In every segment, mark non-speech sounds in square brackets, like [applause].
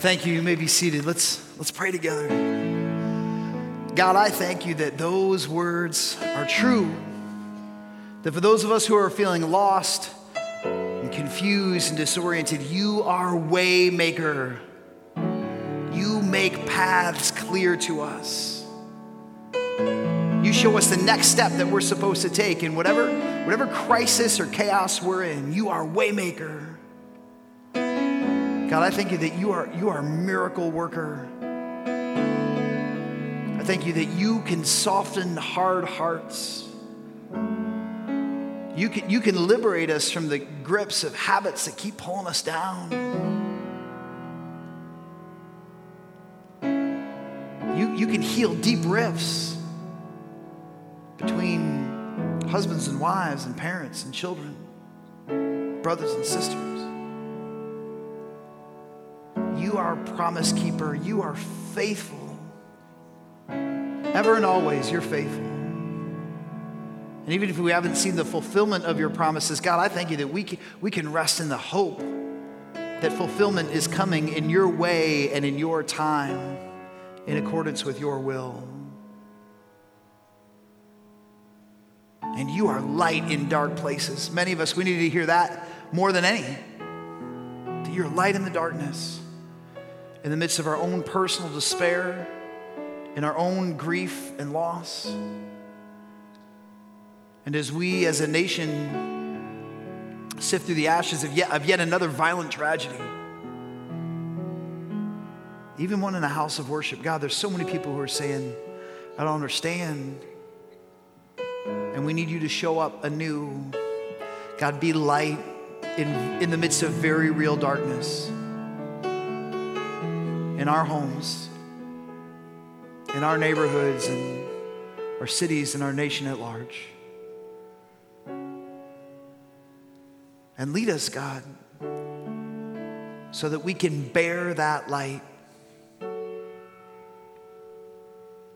Thank you. You may be seated. Let's, let's pray together. God, I thank you that those words are true. That for those of us who are feeling lost and confused and disoriented, you are waymaker. You make paths clear to us. You show us the next step that we're supposed to take in whatever, whatever crisis or chaos we're in. You are waymaker. God, I thank you that you are, you are a miracle worker. I thank you that you can soften hard hearts. You can, you can liberate us from the grips of habits that keep pulling us down. You, you can heal deep rifts between husbands and wives and parents and children, brothers and sisters. You are a promise keeper. You are faithful. Ever and always, you're faithful. And even if we haven't seen the fulfillment of your promises, God, I thank you that we can, we can rest in the hope that fulfillment is coming in your way and in your time in accordance with your will. And you are light in dark places. Many of us, we need to hear that more than any. That you're light in the darkness, in the midst of our own personal despair, in our own grief and loss. And as we as a nation sift through the ashes of yet, of yet another violent tragedy, even one in a house of worship, God, there's so many people who are saying, I don't understand. And we need you to show up anew. God, be light in, in the midst of very real darkness in our homes, in our neighborhoods, and our cities, and our nation at large. And lead us, God, so that we can bear that light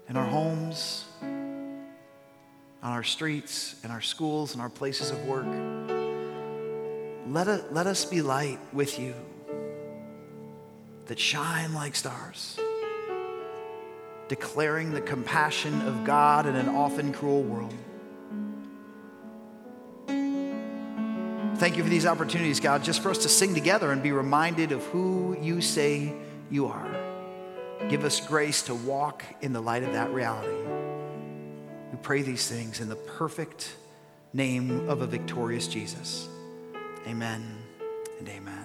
in our homes, on our streets, in our schools, in our places of work. Let, it, let us be light with you that shine like stars, declaring the compassion of God in an often cruel world. Thank you for these opportunities, God, just for us to sing together and be reminded of who you say you are. Give us grace to walk in the light of that reality. We pray these things in the perfect name of a victorious Jesus. Amen and amen.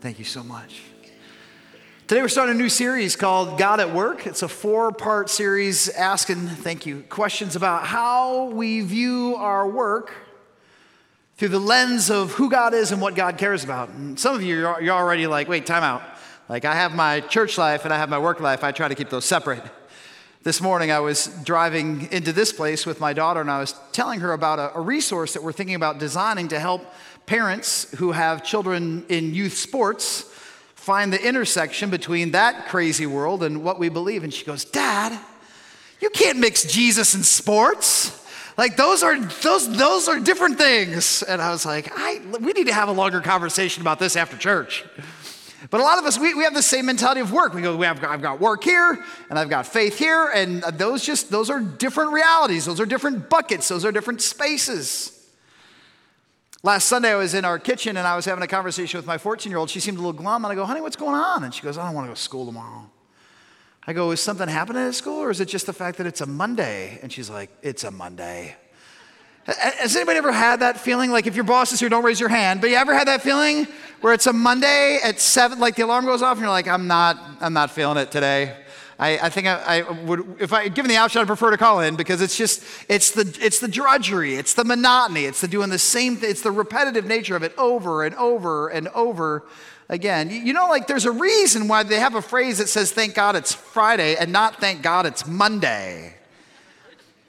Thank you so much. Today we're starting a new series called God at Work. It's a four part series asking, thank you, questions about how we view our work through the lens of who God is and what God cares about. And some of you, you're, already like, wait, time out. Like, I have my church life and I have my work life. I try to keep those separate. This morning, I was driving into this place with my daughter, and I was telling her about a, a resource that we're thinking about designing to help parents who have children in youth sports find the intersection between that crazy world and what we believe. And she goes, Dad, you can't mix Jesus and sports. Like those are those those are different things. And I was like, I we need to have a longer conversation about this after church. But a lot of us, we, we have the same mentality of work. We go, we have, I've got work here, and I've got faith here, and those just, those are different realities. Those are different buckets. Those are different spaces. Last Sunday, I was in our kitchen and I was having a conversation with my 14 year old. She seemed a little glum, and I go, honey, what's going on? And she goes, I don't want to go to school tomorrow. I go, is something happening at school, or is it just the fact that it's a Monday? And she's like, it's a Monday. Has anybody ever had that feeling? Like, if your boss is here, don't raise your hand. But you ever had that feeling where it's a Monday at seven, like the alarm goes off, and you're like, I'm not, I'm not feeling it today. I, I think I, I, would, if I given the option, I'd prefer to call in because it's just, it's the, it's the drudgery, it's the monotony, it's the doing the same, it's the repetitive nature of it over and over and over again. You know, like there's a reason why they have a phrase that says, thank God it's Friday and not thank God it's Monday.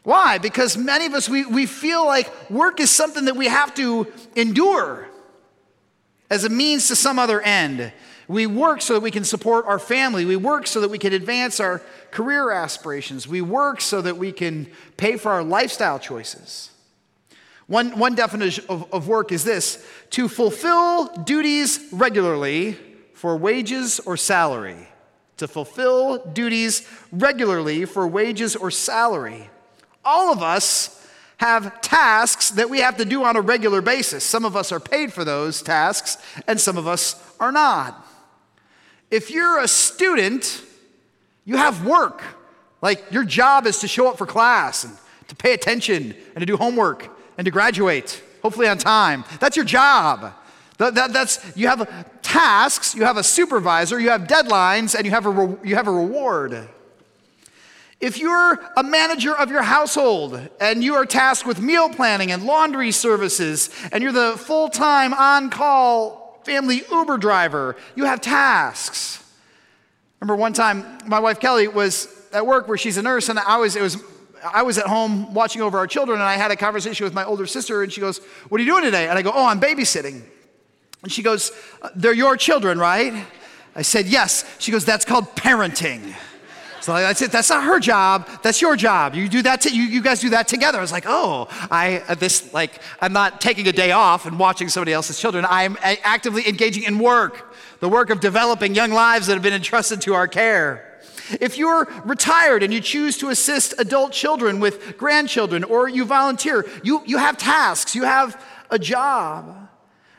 Why? Because many of us, we, we feel like work is something that we have to endure as a means to some other end. We work so that we can support our family. We work so that we can advance our career aspirations. We work so that we can pay for our lifestyle choices. One, one definition of, of work is this to fulfill duties regularly for wages or salary. To fulfill duties regularly for wages or salary. All of us have tasks that we have to do on a regular basis. Some of us are paid for those tasks, and some of us are not. If you're a student, you have work. Like your job is to show up for class and to pay attention and to do homework and to graduate, hopefully on time. That's your job. That, that, that's, you have tasks, you have a supervisor, you have deadlines, and you have a, re, you have a reward. If you're a manager of your household and you are tasked with meal planning and laundry services, and you're the full time on call family Uber driver, you have tasks. Remember one time my wife Kelly was at work where she's a nurse, and I was, it was, I was at home watching over our children, and I had a conversation with my older sister, and she goes, What are you doing today? And I go, Oh, I'm babysitting. And she goes, They're your children, right? I said, Yes. She goes, That's called parenting. So that's it. That's not her job. That's your job. You do that. you, you guys do that together. I was like, oh, I uh, this like I'm not taking a day off and watching somebody else's children. I'm actively engaging in work, the work of developing young lives that have been entrusted to our care. If you're retired and you choose to assist adult children with grandchildren, or you volunteer, you, you have tasks, you have a job.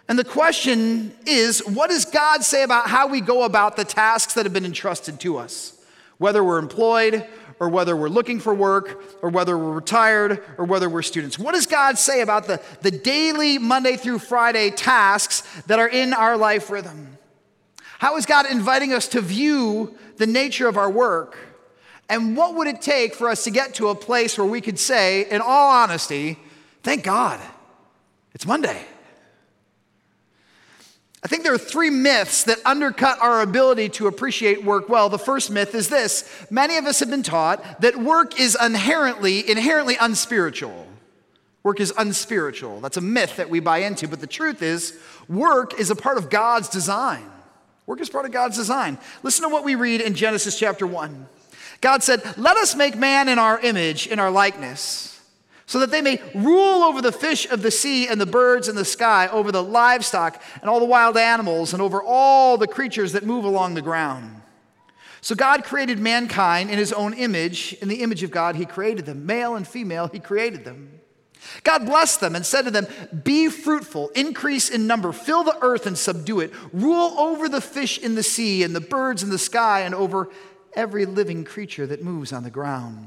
And the question is, what does God say about how we go about the tasks that have been entrusted to us? Whether we're employed or whether we're looking for work or whether we're retired or whether we're students. What does God say about the, the daily Monday through Friday tasks that are in our life rhythm? How is God inviting us to view the nature of our work? And what would it take for us to get to a place where we could say, in all honesty, thank God, it's Monday? I think there are three myths that undercut our ability to appreciate work well. The first myth is this many of us have been taught that work is inherently, inherently unspiritual. Work is unspiritual. That's a myth that we buy into. But the truth is, work is a part of God's design. Work is part of God's design. Listen to what we read in Genesis chapter 1. God said, Let us make man in our image, in our likeness so that they may rule over the fish of the sea and the birds in the sky, over the livestock and all the wild animals, and over all the creatures that move along the ground. So God created mankind in his own image. In the image of God, he created them. Male and female, he created them. God blessed them and said to them, Be fruitful, increase in number, fill the earth and subdue it, rule over the fish in the sea and the birds in the sky, and over every living creature that moves on the ground.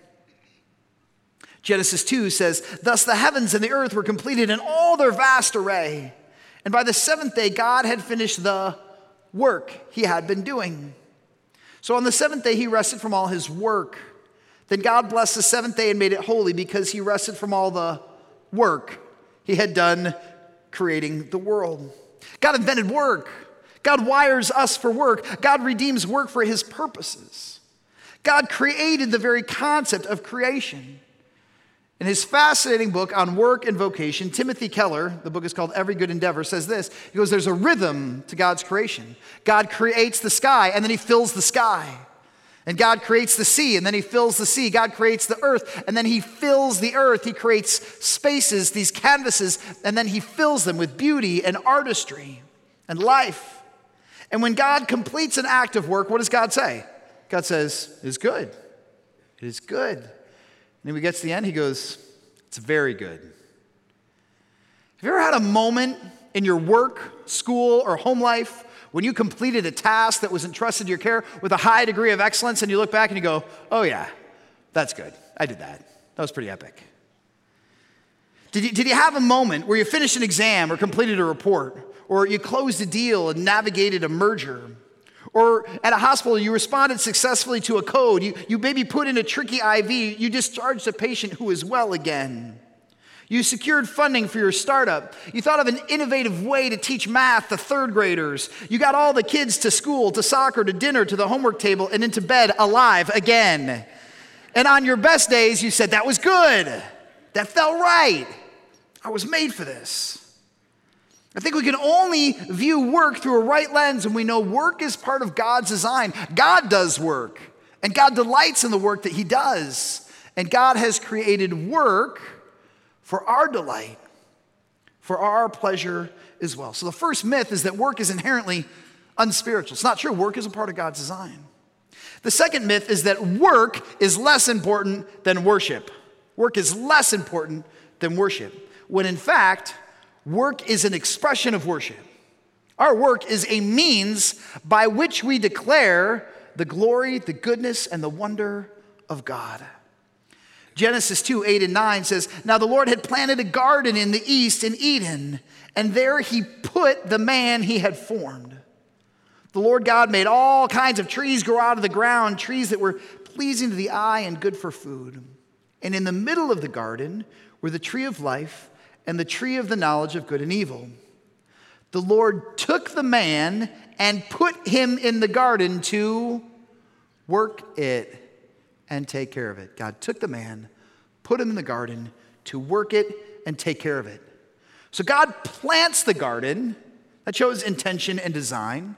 Genesis 2 says, Thus the heavens and the earth were completed in all their vast array. And by the seventh day, God had finished the work he had been doing. So on the seventh day, he rested from all his work. Then God blessed the seventh day and made it holy because he rested from all the work he had done creating the world. God invented work. God wires us for work. God redeems work for his purposes. God created the very concept of creation. In his fascinating book on work and vocation, Timothy Keller, the book is called Every Good Endeavor, says this. He goes, There's a rhythm to God's creation. God creates the sky, and then he fills the sky. And God creates the sea, and then he fills the sea. God creates the earth, and then he fills the earth. He creates spaces, these canvases, and then he fills them with beauty and artistry and life. And when God completes an act of work, what does God say? God says, It is good. It is good. And when he gets to the end, he goes, It's very good. Have you ever had a moment in your work, school, or home life when you completed a task that was entrusted to your care with a high degree of excellence and you look back and you go, Oh, yeah, that's good. I did that. That was pretty epic. Did you, did you have a moment where you finished an exam or completed a report, or you closed a deal and navigated a merger? Or at a hospital, you responded successfully to a code. You, you maybe put in a tricky IV. You discharged a patient who is well again. You secured funding for your startup. You thought of an innovative way to teach math to third graders. You got all the kids to school, to soccer, to dinner, to the homework table, and into bed alive again. And on your best days, you said, That was good. That felt right. I was made for this. I think we can only view work through a right lens when we know work is part of God's design. God does work, and God delights in the work that He does. And God has created work for our delight, for our pleasure as well. So the first myth is that work is inherently unspiritual. It's not true. Work is a part of God's design. The second myth is that work is less important than worship. Work is less important than worship, when in fact, work is an expression of worship. Our work is a means by which we declare the glory, the goodness, and the wonder of God. Genesis 2 8 and 9 says, Now the Lord had planted a garden in the east in Eden, and there he put the man he had formed. The Lord God made all kinds of trees grow out of the ground, trees that were pleasing to the eye and good for food. And in the middle of the garden were the tree of life and the tree of the knowledge of good and evil. The Lord took the man and put him in the garden to work it and take care of it. God took the man, put him in the garden to work it and take care of it. So God plants the garden, that shows intention and design.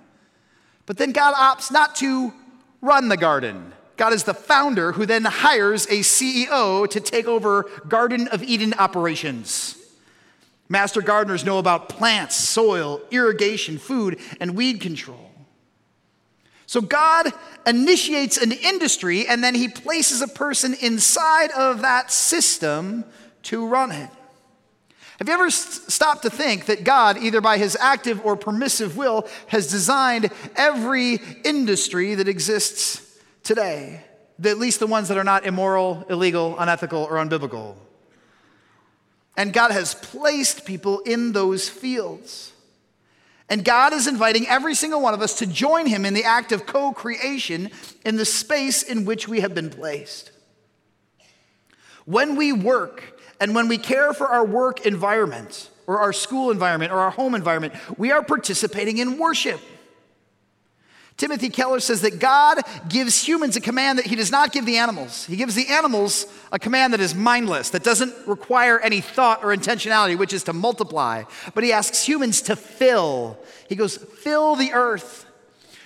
But then God opts not to run the garden. God is the founder who then hires a CEO to take over Garden of Eden operations. Master gardeners know about plants, soil, irrigation, food, and weed control. So God initiates an industry and then he places a person inside of that system to run it. Have you ever stopped to think that God, either by his active or permissive will, has designed every industry that exists today? At least the ones that are not immoral, illegal, unethical, or unbiblical. And God has placed people in those fields. And God is inviting every single one of us to join Him in the act of co creation in the space in which we have been placed. When we work, and when we care for our work environment, or our school environment, or our home environment, we are participating in worship. Timothy Keller says that God gives humans a command that he does not give the animals. He gives the animals a command that is mindless, that doesn't require any thought or intentionality, which is to multiply. But he asks humans to fill. He goes, fill the earth,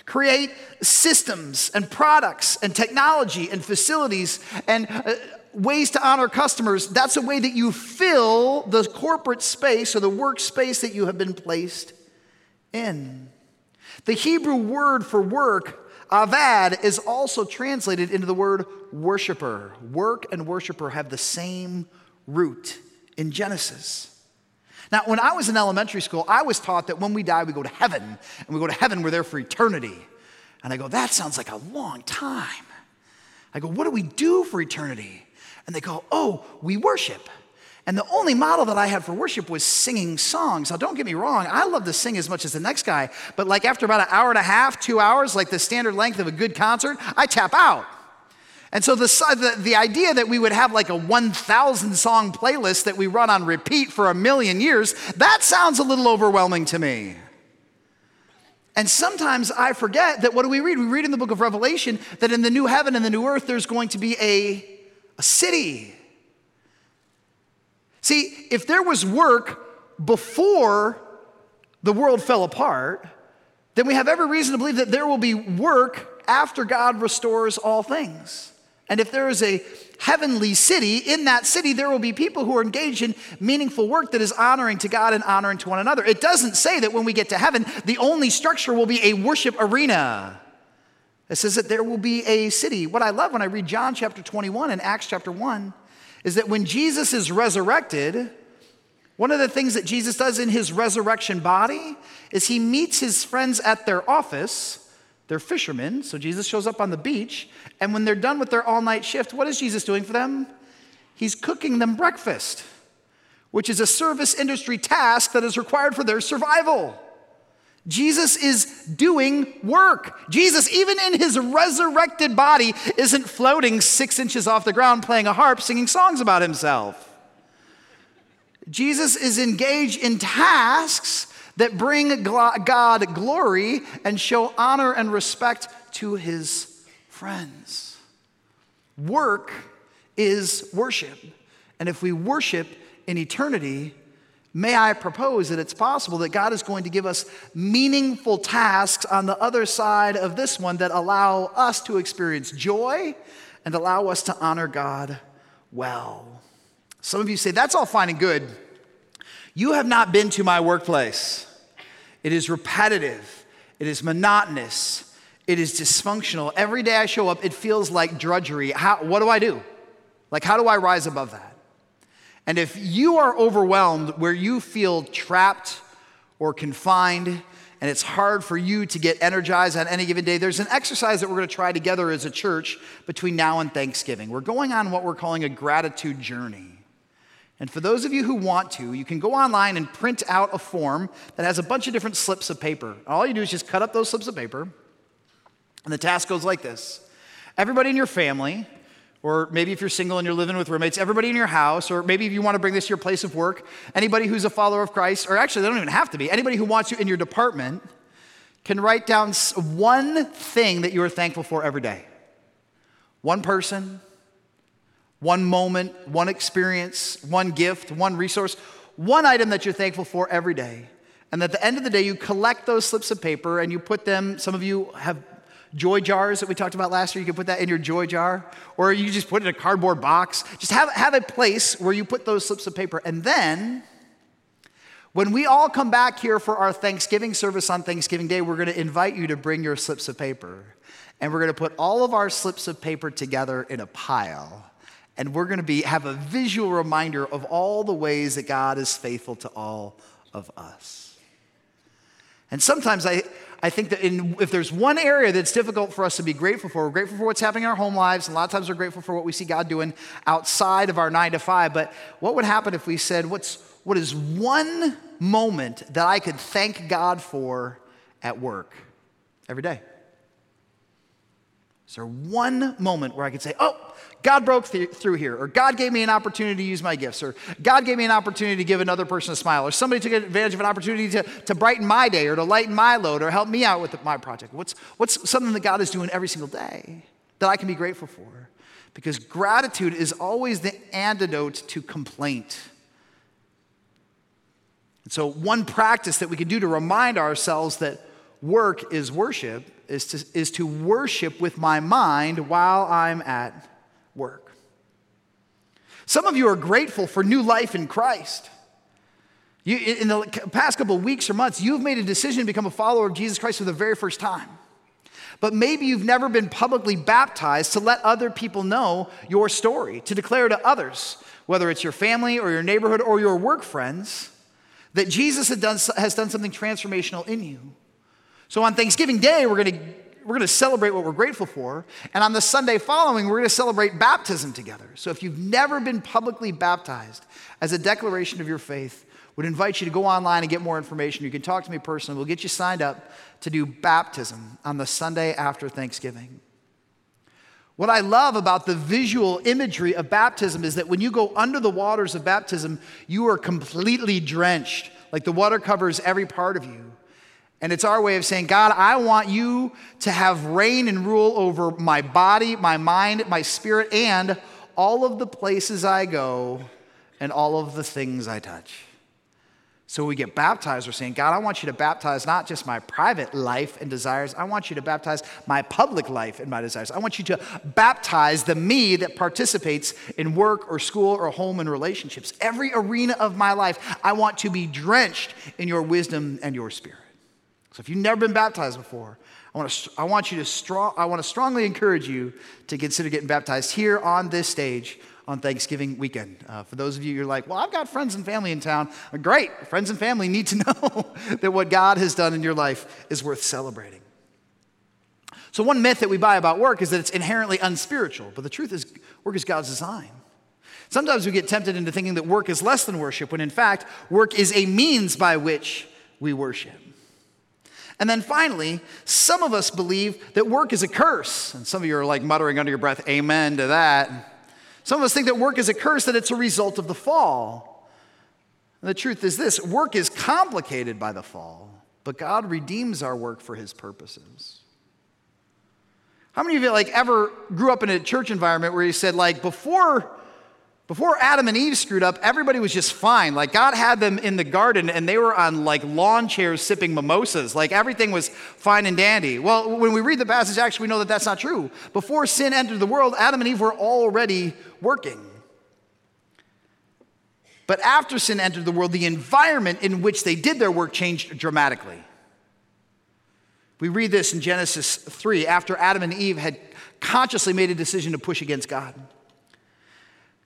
create systems and products and technology and facilities and uh, ways to honor customers, that's a way that you fill the corporate space or the workspace that you have been placed in. The Hebrew word for work, avad, is also translated into the word worshiper. Work and worshiper have the same root in Genesis. Now, when I was in elementary school, I was taught that when we die, we go to heaven, and we go to heaven, we're there for eternity. And I go, that sounds like a long time. I go, what do we do for eternity? and they go, Oh, we worship. And the only model that I had for worship was singing songs. Now, don't get me wrong, I love to sing as much as the next guy, but like after about an hour and a half, two hours, like the standard length of a good concert, I tap out. And so the, the, the idea that we would have like a 1,000 song playlist that we run on repeat for a million years, that sounds a little overwhelming to me. And sometimes I forget that what do we read? We read in the book of Revelation that in the new heaven and the new earth, there's going to be a a city. See, if there was work before the world fell apart, then we have every reason to believe that there will be work after God restores all things. And if there is a heavenly city, in that city there will be people who are engaged in meaningful work that is honoring to God and honoring to one another. It doesn't say that when we get to heaven, the only structure will be a worship arena. It says that there will be a city. What I love when I read John chapter 21 and Acts chapter 1 is that when Jesus is resurrected, one of the things that Jesus does in his resurrection body is he meets his friends at their office. They're fishermen, so Jesus shows up on the beach. And when they're done with their all night shift, what is Jesus doing for them? He's cooking them breakfast, which is a service industry task that is required for their survival. Jesus is doing work. Jesus, even in his resurrected body, isn't floating six inches off the ground playing a harp, singing songs about himself. Jesus is engaged in tasks that bring God glory and show honor and respect to his friends. Work is worship. And if we worship in eternity, may I propose that it's possible that God is going to give us meaningful tasks on the other side of this one that allow us to experience joy and allow us to honor God well. Some of you say, That's all fine and good. You have not been to my workplace. It is repetitive, it is monotonous, it is dysfunctional. Every day I show up, it feels like drudgery. How, what do I do? Like, how do I rise above that? And if you are overwhelmed where you feel trapped or confined, and it's hard for you to get energized on any given day, there's an exercise that we're going to try together as a church between now and Thanksgiving. We're going on what we're calling a gratitude journey. And for those of you who want to, you can go online and print out a form that has a bunch of different slips of paper. All you do is just cut up those slips of paper, and the task goes like this Everybody in your family, or maybe if you're single and you're living with roommates, everybody in your house, or maybe if you want to bring this to your place of work, anybody who's a follower of Christ, or actually, they don't even have to be, anybody who wants you in your department can write down one thing that you are thankful for every day. One person, one moment, one experience, one gift, one resource, one item that you're thankful for every day. And at the end of the day, you collect those slips of paper and you put them, some of you have joy jars that we talked about last year. You can put that in your joy jar, or you just put it in a cardboard box. Just have, have a place where you put those slips of paper. And then, when we all come back here for our Thanksgiving service on Thanksgiving Day, we're going to invite you to bring your slips of paper. And we're going to put all of our slips of paper together in a pile and we're going to be have a visual reminder of all the ways that God is faithful to all of us. And sometimes I, I think that in, if there's one area that's difficult for us to be grateful for, we're grateful for what's happening in our home lives, and a lot of times we're grateful for what we see God doing outside of our nine to five. But what would happen if we said, what's, what is one moment that I could thank God for at work every day? Is there one moment where I could say, oh, God broke th- through here, or God gave me an opportunity to use my gifts, or God gave me an opportunity to give another person a smile, or somebody took advantage of an opportunity to, to brighten my day, or to lighten my load, or help me out with my project? What's, what's something that God is doing every single day that I can be grateful for? Because gratitude is always the antidote to complaint. And so, one practice that we can do to remind ourselves that work is worship is to, is to worship with my mind while I'm at work. Some of you are grateful for new life in Christ. You, in the past couple weeks or months, you've made a decision to become a follower of Jesus Christ for the very first time. But maybe you've never been publicly baptized to let other people know your story, to declare to others, whether it's your family or your neighborhood or your work friends, that Jesus has done, has done something transformational in you. So on Thanksgiving Day, we're going to we're going to celebrate what we're grateful for. And on the Sunday following, we're going to celebrate baptism together. So if you've never been publicly baptized as a declaration of your faith, would invite you to go online and get more information. You can talk to me personally. We'll get you signed up to do baptism on the Sunday after Thanksgiving. What I love about the visual imagery of baptism is that when you go under the waters of baptism, you are completely drenched. Like the water covers every part of you. And it's our way of saying, God, I want you to have reign and rule over my body, my mind, my spirit, and all of the places I go and all of the things I touch. So we get baptized, we're saying, God, I want you to baptize not just my private life and desires, I want you to baptize my public life and my desires. I want you to baptize the me that participates in work or school or home and relationships. Every arena of my life, I want to be drenched in your wisdom and your spirit. So if you've never been baptized before, I want, to, I want you to strong, I want to strongly encourage you to consider getting baptized here on this stage on Thanksgiving weekend. Uh, for those of you, you're like, well, I've got friends and family in town. Uh, great, friends and family need to [laughs] know that what God has done in your life is worth celebrating. So, one myth that we buy about work is that it's inherently unspiritual, but the truth is, work is God's design. Sometimes we get tempted into thinking that work is less than worship, when in fact, work is a means by which we worship. And then finally, some of us believe that work is a curse. And some of you are like muttering under your breath, Amen to that. Some of us think that work is a curse, that it's a result of the fall. And the truth is this work is complicated by the fall, but God redeems our work for his purposes. How many of you like ever grew up in a church environment where you said like before before Adam and Eve screwed up, everybody was just fine. Like God had them in the garden and they were on like lawn chairs sipping mimosas. Like everything was fine and dandy. Well, when we read the passage, actually, we know that that's not true. Before sin entered the world, Adam and Eve were already working. But after sin entered the world, the environment in which they did their work changed dramatically. We read this in Genesis 3 after Adam and Eve had consciously made a decision to push against God.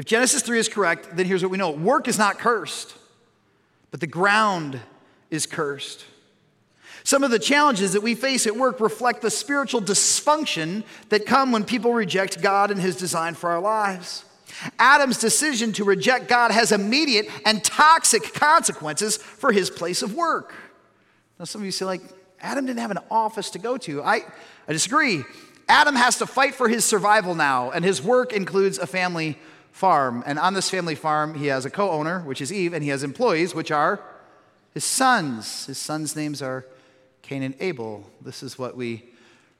If Genesis 3 is correct, then here's what we know work is not cursed, but the ground is cursed. Some of the challenges that we face at work reflect the spiritual dysfunction that come when people reject God and his design for our lives. Adam's decision to reject God has immediate and toxic consequences for his place of work. Now, some of you say, like, Adam didn't have an office to go to. I, I disagree. Adam has to fight for his survival now, and his work includes a family farm. And on this family farm, he has a co owner, which is Eve, and he has employees, which are his sons. His sons' names are Cain and Abel. This is what we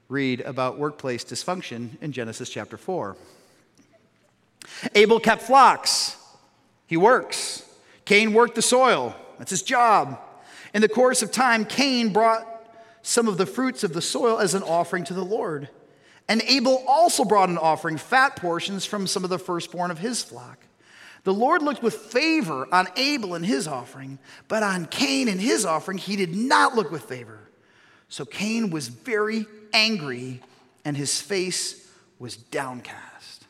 read about workplace dysfunction in Genesis chapter 4. Abel kept flocks. He works. Cain worked the soil. That's his job. In the course of time, Cain brought some of the fruits of the soil as an offering to the Lord. And Abel also brought an offering, fat portions from some of the firstborn of his flock. The Lord looked with favor on Abel and his offering, but on Cain and his offering, he did not look with favor. So Cain was very angry, and his face was downcast.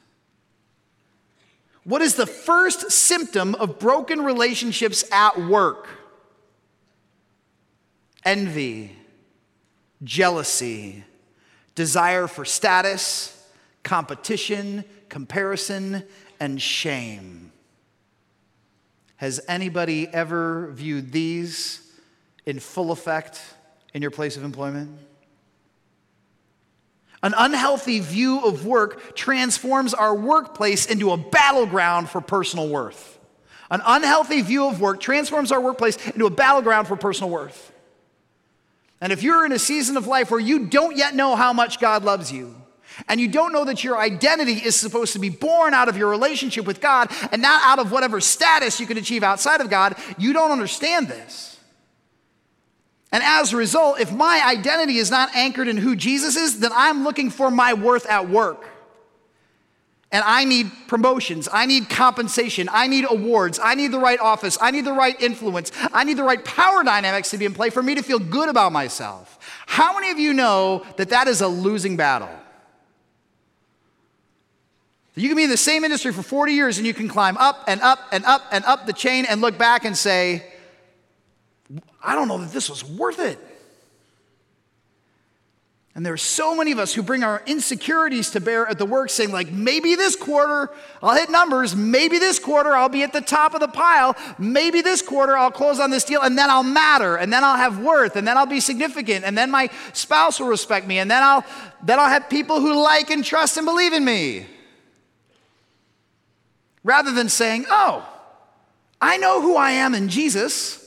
What is the first symptom of broken relationships at work? Envy, jealousy, desire for status, competition, comparison, and shame. Has anybody ever viewed these in full effect in your place of employment? An unhealthy view of work transforms our workplace into a battleground for personal worth. An unhealthy view of work transforms our workplace into a battleground for personal worth. And if you're in a season of life where you don't yet know how much God loves you, and you don't know that your identity is supposed to be born out of your relationship with God and not out of whatever status you can achieve outside of God, you don't understand this. And as a result, if my identity is not anchored in who Jesus is, then I'm looking for my worth at work. And I need promotions. I need compensation. I need awards. I need the right office. I need the right influence. I need the right power dynamics to be in play for me to feel good about myself. How many of you know that that is a losing battle? You can be in the same industry for 40 years and you can climb up and up and up and up the chain and look back and say, I don't know that this was worth it. And there are so many of us who bring our insecurities to bear at the work, saying, like, maybe this quarter I'll hit numbers. Maybe this quarter I'll be at the top of the pile. Maybe this quarter I'll close on this deal and then I'll matter and then I'll have worth and then I'll be significant and then my spouse will respect me and then I'll, then I'll have people who like and trust and believe in me. Rather than saying, oh, I know who I am in Jesus.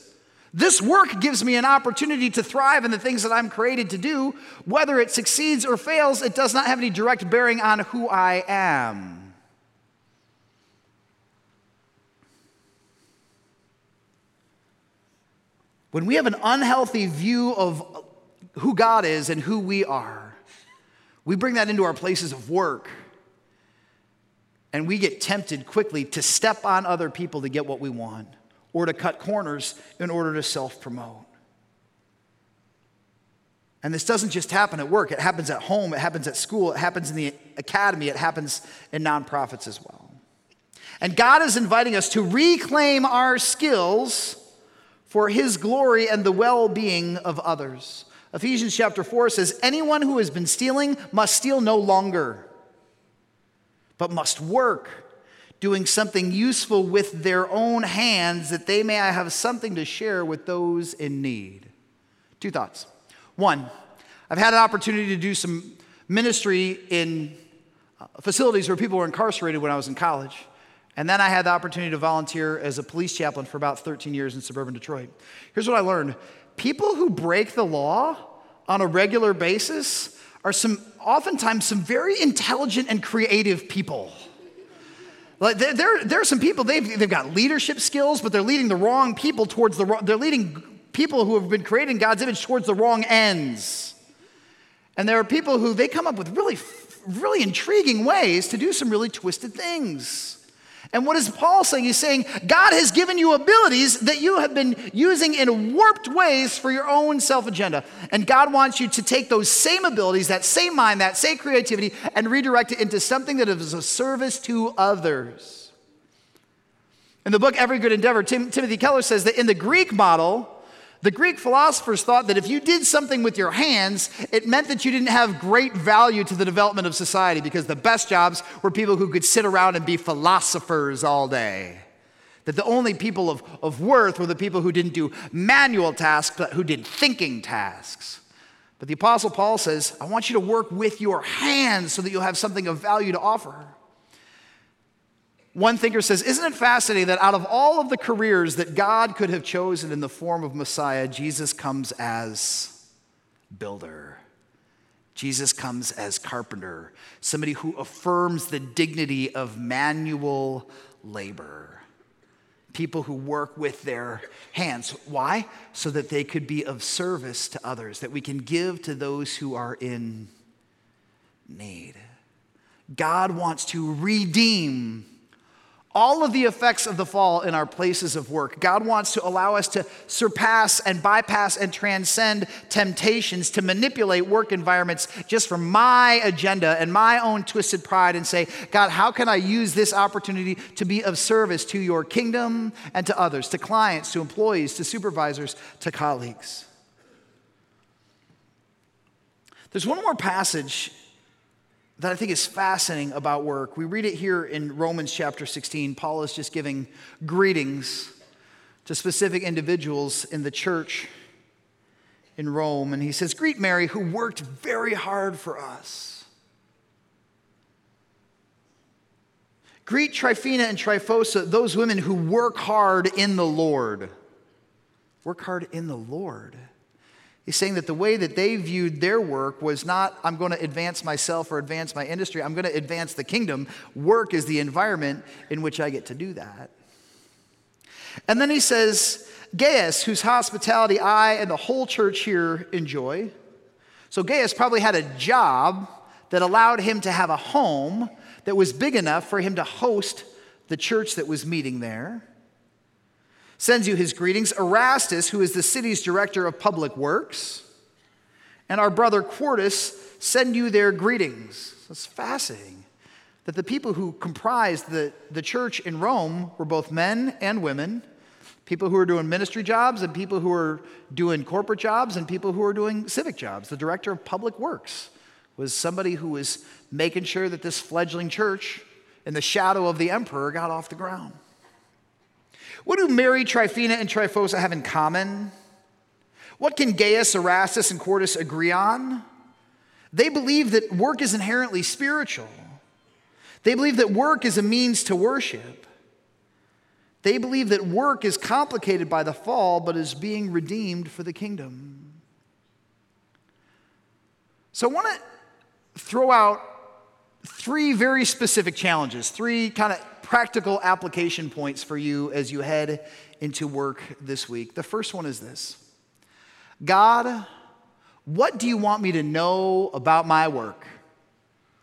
This work gives me an opportunity to thrive in the things that I'm created to do. Whether it succeeds or fails, it does not have any direct bearing on who I am. When we have an unhealthy view of who God is and who we are, we bring that into our places of work. And we get tempted quickly to step on other people to get what we want or to cut corners in order to self promote. And this doesn't just happen at work, it happens at home, it happens at school, it happens in the academy, it happens in nonprofits as well. And God is inviting us to reclaim our skills for His glory and the well being of others. Ephesians chapter 4 says, Anyone who has been stealing must steal no longer, but must work, doing something useful with their own hands that they may have something to share with those in need. Two thoughts. One, I've had an opportunity to do some ministry in uh, facilities where people were incarcerated when I was in college. And then I had the opportunity to volunteer as a police chaplain for about 13 years in suburban Detroit. Here's what I learned people who break the law on a regular basis are some, oftentimes, some very intelligent and creative people. Like there, there, there are some people, they've, they've got leadership skills, but they're leading the wrong people towards the wrong, they're leading people who have been created in God's image towards the wrong ends. And there are people who they come up with really, really intriguing ways to do some really twisted things. And what is Paul saying? He's saying, God has given you abilities that you have been using in warped ways for your own self agenda. And God wants you to take those same abilities, that same mind, that same creativity, and redirect it into something that is a service to others. In the book Every Good Endeavor, Tim, Timothy Keller says that in the Greek model, the Greek philosophers thought that if you did something with your hands, it meant that you didn't have great value to the development of society because the best jobs were people who could sit around and be philosophers all day. That the only people of, of worth were the people who didn't do manual tasks, but who did thinking tasks. But the Apostle Paul says, I want you to work with your hands so that you'll have something of value to offer. One thinker says, Isn't it fascinating that out of all of the careers that God could have chosen in the form of Messiah, Jesus comes as builder? Jesus comes as carpenter, somebody who affirms the dignity of manual labor. People who work with their hands. Why? So that they could be of service to others, that we can give to those who are in need. God wants to redeem all of the effects of the fall in our places of work. God wants to allow us to surpass and bypass and transcend temptations to manipulate work environments just for my agenda and my own twisted pride and say, God, how can I use this opportunity to be of service to your kingdom and to others, to clients, to employees, to supervisors, to colleagues? There's one more passage that I think is fascinating about work. We read it here in Romans chapter 16. Paul is just giving greetings to specific individuals in the church in Rome. And he says, Greet Mary, who worked very hard for us. Greet Tryphena and Tryphosa, those women who work hard in the Lord. Work hard in the Lord. He's saying that the way that they viewed their work was not, I'm going to advance myself or advance my industry, I'm going to advance the kingdom. Work is the environment in which I get to do that. And then he says, Gaius, whose hospitality I and the whole church here enjoy. So Gaius probably had a job that allowed him to have a home that was big enough for him to host the church that was meeting there sends you his greetings. Erastus, who is the city's director of public works, and our brother Quartus send you their greetings. It's fascinating that the people who comprised the, the church in Rome were both men and women, people who were doing ministry jobs and people who were doing corporate jobs and people who were doing civic jobs. The director of public works was somebody who was making sure that this fledgling church in the shadow of the emperor got off the ground. What do Mary, Tryphena, and Tryphosa have in common? What can Gaius, Erastus, and Quartus agree on? They believe that work is inherently spiritual. They believe that work is a means to worship. They believe that work is complicated by the fall, but is being redeemed for the kingdom. So I want to throw out three very specific challenges, three kind of practical application points for you as you head into work this week. The first one is this God, what do you want me to know about my work?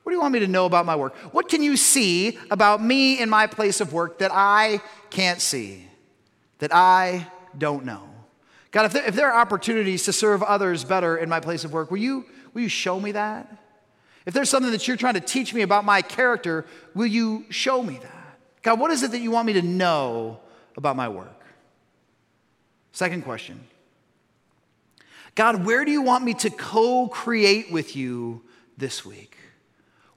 What do you want me to know about my work? What can you see about me in my place of work that I can't see, that I don't know? God, if there, if there are opportunities to serve others better in my place of work, will you, will you show me that? If there's something that you're trying to teach me about my character, will you show me that? God, what is it that you want me to know about my work? Second question God, where do you want me to co create with you this week?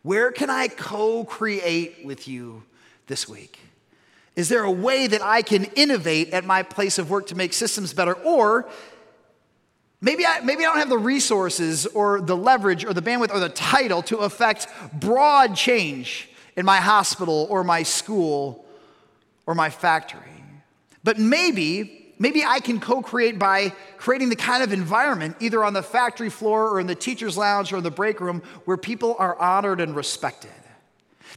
Where can I co create with you this week? Is there a way that I can innovate at my place of work to make systems better? Or maybe I, maybe I don't have the resources or the leverage or the bandwidth or the title to affect broad change in my hospital or my school or my factory. But maybe, maybe I can co create by creating the kind of environment, either on the factory floor or in the teacher's lounge or in the break room, where people are honored and respected.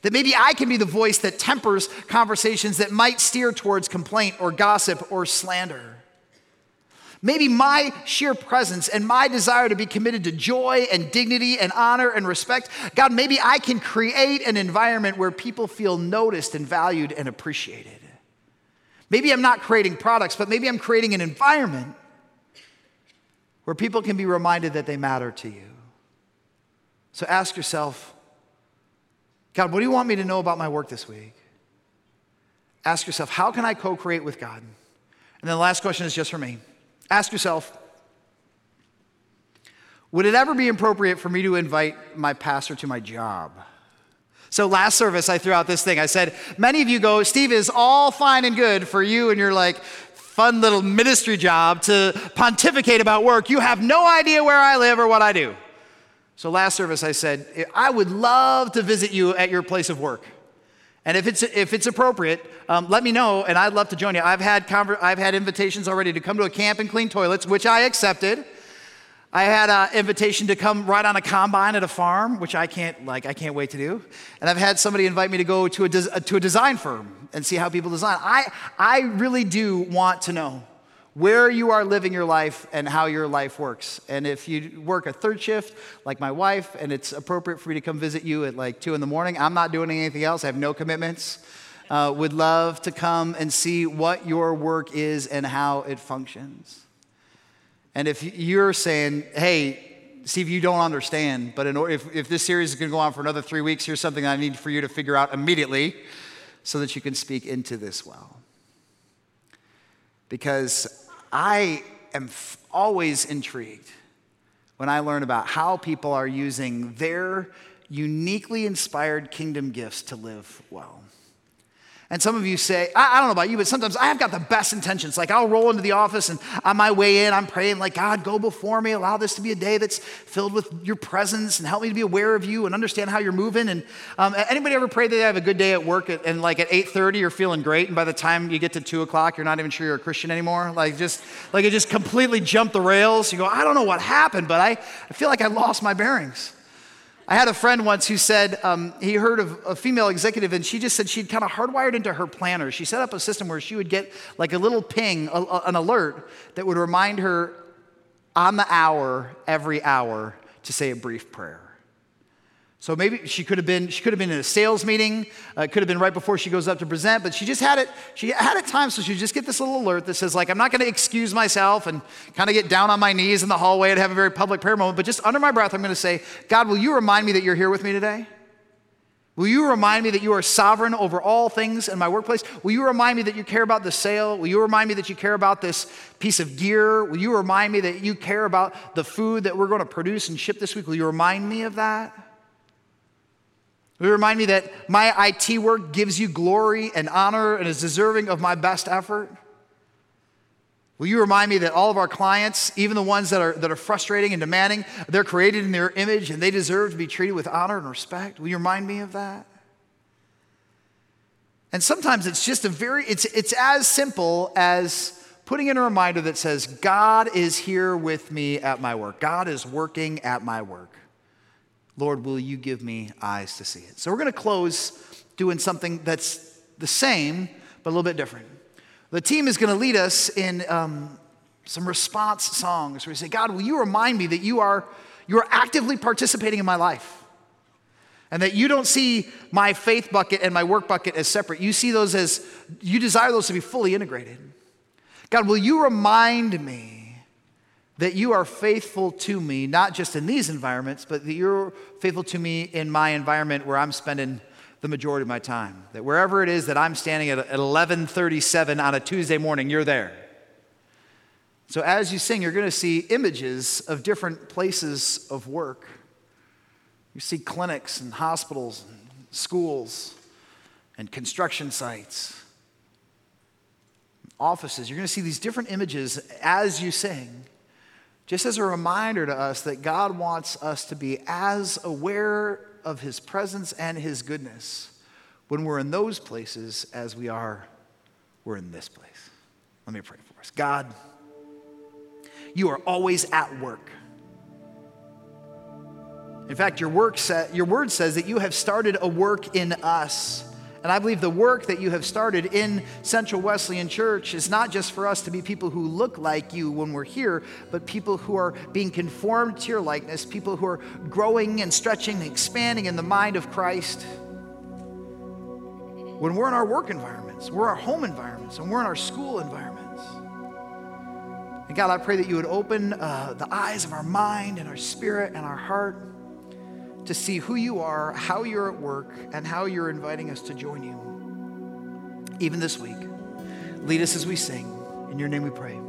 That maybe I can be the voice that tempers conversations that might steer towards complaint or gossip or slander. Maybe my sheer presence and my desire to be committed to joy and dignity and honor and respect, God, maybe I can create an environment where people feel noticed and valued and appreciated. Maybe I'm not creating products, but maybe I'm creating an environment where people can be reminded that they matter to you. So ask yourself, God, what do you want me to know about my work this week? Ask yourself, how can I co create with God? And then the last question is just for me. Ask yourself, would it ever be appropriate for me to invite my pastor to my job? So last service, I threw out this thing. I said, many of you go, Steve is all fine and good for you and your like fun little ministry job to pontificate about work. You have no idea where I live or what I do. So last service, I said, I would love to visit you at your place of work. And if it's, if it's appropriate, um, let me know, and I'd love to join you. I've had, conver- I've had invitations already to come to a camp and clean toilets, which I accepted. I had an invitation to come ride on a combine at a farm, which I can't like. I can't wait to do. And I've had somebody invite me to go to a, des- to a design firm and see how people design. I, I really do want to know where you are living your life and how your life works. And if you work a third shift, like my wife, and it's appropriate for me to come visit you at like two in the morning, I'm not doing anything else. I have no commitments. Uh, would love to come and see what your work is and how it functions. And if you're saying, hey, Steve, you don't understand, but order, if, if this series is going to go on for another three weeks, here's something I need for you to figure out immediately so that you can speak into this well. Because I am always intrigued when I learn about how people are using their uniquely inspired kingdom gifts to live well. And some of you say, I, I, don't know about you, but sometimes I have got the best intentions. Like I'll roll into the office and on my way in, I'm praying, like, God, go before me. Allow this to be a day that's filled with your presence and help me to be aware of you and understand how you're moving. And um, anybody ever pray that they have a good day at work and, and like at 8.30 you're feeling great and by the time you get to 2 o'clock you're not even sure you're a Christian anymore? Like just, like it just completely jumped the rails. You go, I don't know what happened, but I, I feel like I lost my bearings. I had a friend once who said um, he heard of a female executive and she just said she'd kind of hardwired into her planner. She set up a system where she would get like a little ping, a, a, an alert that would remind her on the hour, every hour, to say a brief prayer. So maybe she could have been she could have been in a sales meeting. Uh, it could have been right before she goes up to present, but she just had it. She had it time, so she just get this little alert that says like, "I'm not going to excuse myself and kind of get down on my knees in the hallway and have a very public prayer moment, but just under my breath, I'm going to say, God, will you remind me that you're here with me today? Will you remind me that you are sovereign over all things in my workplace? Will you remind me that you care about the sale? Will you remind me that you care about this piece of gear? Will you remind me that you care about the food that we're going to produce and ship this week? Will you remind me of that?" Will you remind me that my IT work gives you glory and honor and is deserving of my best effort? Will you remind me that all of our clients, even the ones that are, that are frustrating and demanding, they're created in their image and they deserve to be treated with honor and respect? Will you remind me of that? And sometimes it's just a very, it's, it's as simple as putting in a reminder that says, God is here with me at my work. God is working at my work. Lord, will you give me eyes to see it? So we're going to close doing something that's the same, but a little bit different. The team is going to lead us in um, some response songs where we say, God, will you remind me that you are, you are actively participating in my life? And that you don't see my faith bucket and my work bucket as separate. You see those as, you desire those to be fully integrated. God, will you remind me that you are faithful to me, not just in these environments, but that you're faithful to me in my environment where I'm spending the majority of my time. That wherever it is that I'm standing at 11:37 on a Tuesday morning, you're there. So as you sing, you're going to see images of different places of work. You see clinics and hospitals and schools and construction sites, offices. You're going to see these different images as you sing, just as a reminder to us that God wants us to be as aware of His presence and His goodness when we're in those places as we are we're in this place. Let me pray for us. God, you are always at work. In fact, your, work set, your word says that you have started a work in us. And I believe the work that you have started in Central Wesleyan Church is not just for us to be people who look like you when we're here, but people who are being conformed to your likeness, people who are growing and stretching and expanding in the mind of Christ. When we're in our work environments, we're our home environments, and we're in our school environments. And God, I pray that you would open uh, the eyes of our mind and our spirit and our heart to see who you are, how you're at work, and how you're inviting us to join you. Even this week, lead us as we sing. In your name we pray.